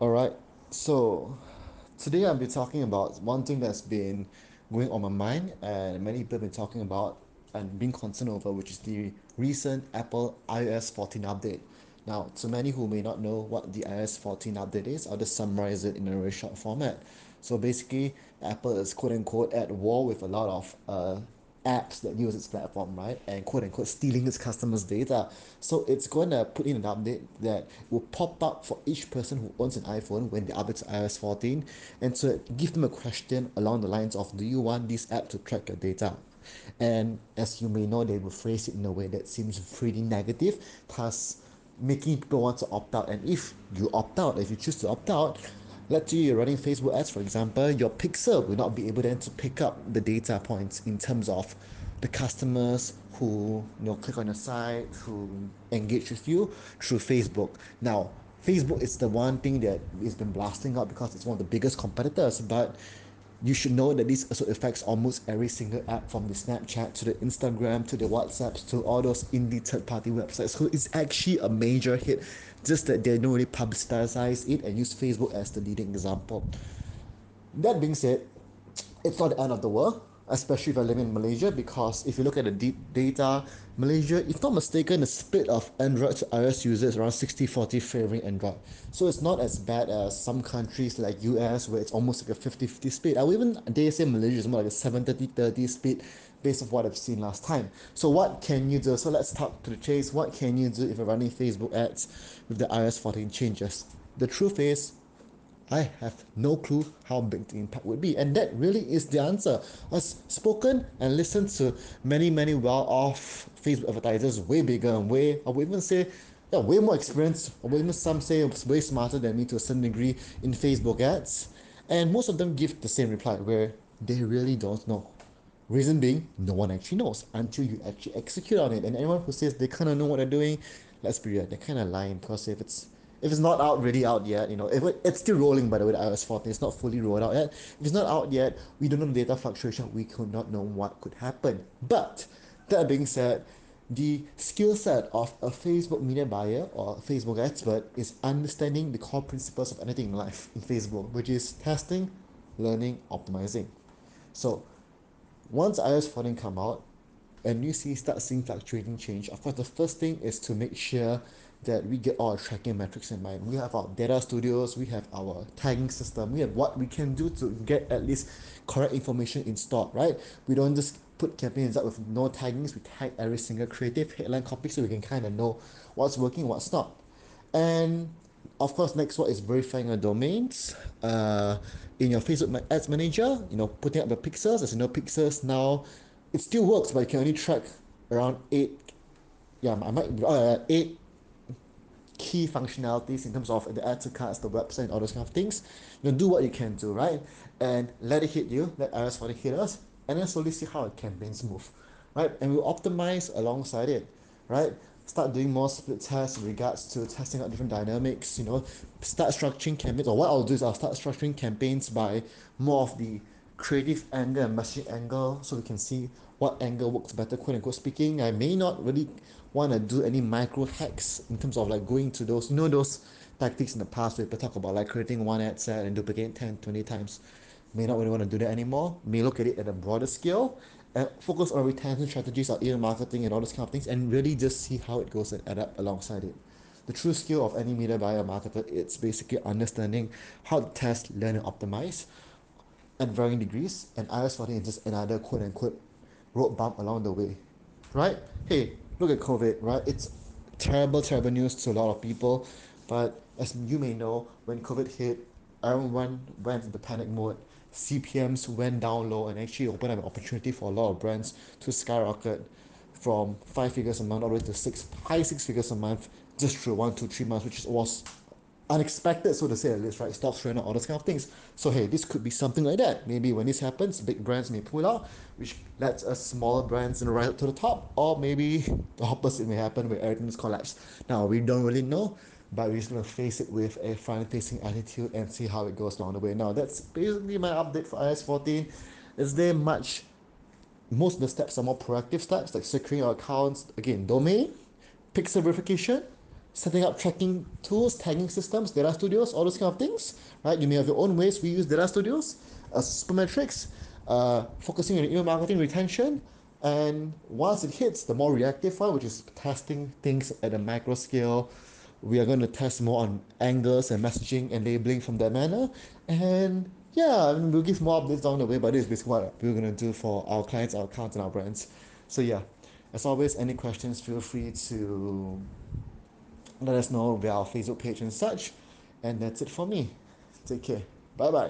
Alright, so today I'll be talking about one thing that's been going on my mind and many people have been talking about and being concerned over, which is the recent Apple iOS 14 update. Now, to many who may not know what the iOS 14 update is, I'll just summarize it in a very short format. So basically, Apple is quote unquote at war with a lot of uh, apps that use its platform, right? And quote unquote stealing its customers' data. So it's going to put in an update that will pop up for each person who owns an iPhone when they update to iOS 14 and to give them a question along the lines of do you want this app to track your data? And as you may know, they will phrase it in a way that seems pretty negative, thus making people want to opt out. And if you opt out, if you choose to opt out, let's say you're running Facebook ads, for example, your pixel will not be able then to pick up the data points in terms of the customers who you know click on your site, who engage with you through Facebook. Now, Facebook is the one thing that has been blasting out because it's one of the biggest competitors, but you should know that this also affects almost every single app from the Snapchat to the Instagram to the WhatsApps to all those indie third party websites. So it's actually a major hit, just that they don't really publicize it and use Facebook as the leading example. That being said, it's not the end of the world especially if I live in Malaysia because if you look at the deep data, Malaysia, if not mistaken, the split of Android to iOS users is around 60-40 favoring Android. So it's not as bad as some countries like US where it's almost like a 50-50 split. I would even dare say Malaysia is more like a 70-30 split based on what I've seen last time. So what can you do? So let's talk to the chase. What can you do if you're running Facebook ads with the iOS 14 changes? The truth is I have no clue how big the impact would be. And that really is the answer. I've spoken and listened to many, many well off Facebook advertisers, way bigger and way, I would even say, yeah, way more experienced, or even some say way smarter than me to a certain degree in Facebook ads. And most of them give the same reply where they really don't know. Reason being, no one actually knows until you actually execute on it. And anyone who says they kind of know what they're doing, let's be real, they're kind of lying because if it's if it's not out really out yet, you know, if it, it's still rolling by the way, the iOS 14, it's not fully rolled out yet. If it's not out yet, we don't know the data fluctuation, we could not know what could happen. But that being said, the skill set of a Facebook media buyer or Facebook expert is understanding the core principles of anything in life in Facebook, which is testing, learning, optimizing. So once iOS 14 come out and you see start seeing fluctuating change, of course the first thing is to make sure that we get all our tracking metrics in mind. We have our data studios, we have our tagging system, we have what we can do to get at least correct information in stock, right? We don't just put campaigns up with no taggings, we tag every single creative headline copy so we can kind of know what's working, what's not. And of course, next one is verifying your domains. Uh, in your Facebook Ads Manager, you know, putting up the pixels. As you know, pixels now, it still works, but you can only track around eight. Yeah, I might uh, eight key functionalities in terms of the add to carts, the website, and all those kind of things. You know, do what you can do, right? And let it hit you, let iOS 14 hit us, and then slowly see how a campaigns move, right? And we'll optimize alongside it, right? Start doing more split tests in regards to testing out different dynamics, you know, start structuring campaigns, or what I'll do is I'll start structuring campaigns by more of the creative angle and messaging angle so we can see what angle works better quote unquote speaking. I may not really want to do any micro hacks in terms of like going to those you know those tactics in the past people talk about like creating one ad set and duplicate 10 20 times. May not really want to do that anymore. May look at it at a broader scale and focus on retention strategies or email marketing and all those kind of things and really just see how it goes and adapt alongside it. The true skill of any media buyer marketer it's basically understanding how to test learn and optimize at varying degrees and iOS 14 is just another quote unquote road bump along the way. Right? Hey look at COVID right? It's terrible terrible news to a lot of people but as you may know when COVID hit everyone went into panic mode. C_P_Ms went down low and actually opened up an opportunity for a lot of brands to skyrocket from five figures a month all the way to six high six figures a month just through one two three months which was unexpected, so to say at least, right? Stocks ran out, all those kind of things. So hey, this could be something like that. Maybe when this happens, big brands may pull out, which lets us smaller brands in right up to the top, or maybe the opposite may happen where everything's collapsed. Now we don't really know, but we're just gonna face it with a front-facing attitude and see how it goes along the way. Now that's basically my update for iOS 14. Is there much? Most of the steps are more proactive steps, like securing your accounts. Again, domain, pixel verification, setting up tracking tools, tagging systems, data studios, all those kind of things, right? You may have your own ways we use data studios, uh, supermetrics, uh, focusing on email marketing retention, and once it hits the more reactive one, which is testing things at a micro scale, we are going to test more on angles and messaging and labeling from that manner. And yeah, I mean, we'll give more updates along the way, but this is basically what we're going to do for our clients, our accounts, and our brands. So yeah, as always, any questions, feel free to let us know via our Facebook page and such. And that's it for me. Take care. Bye bye.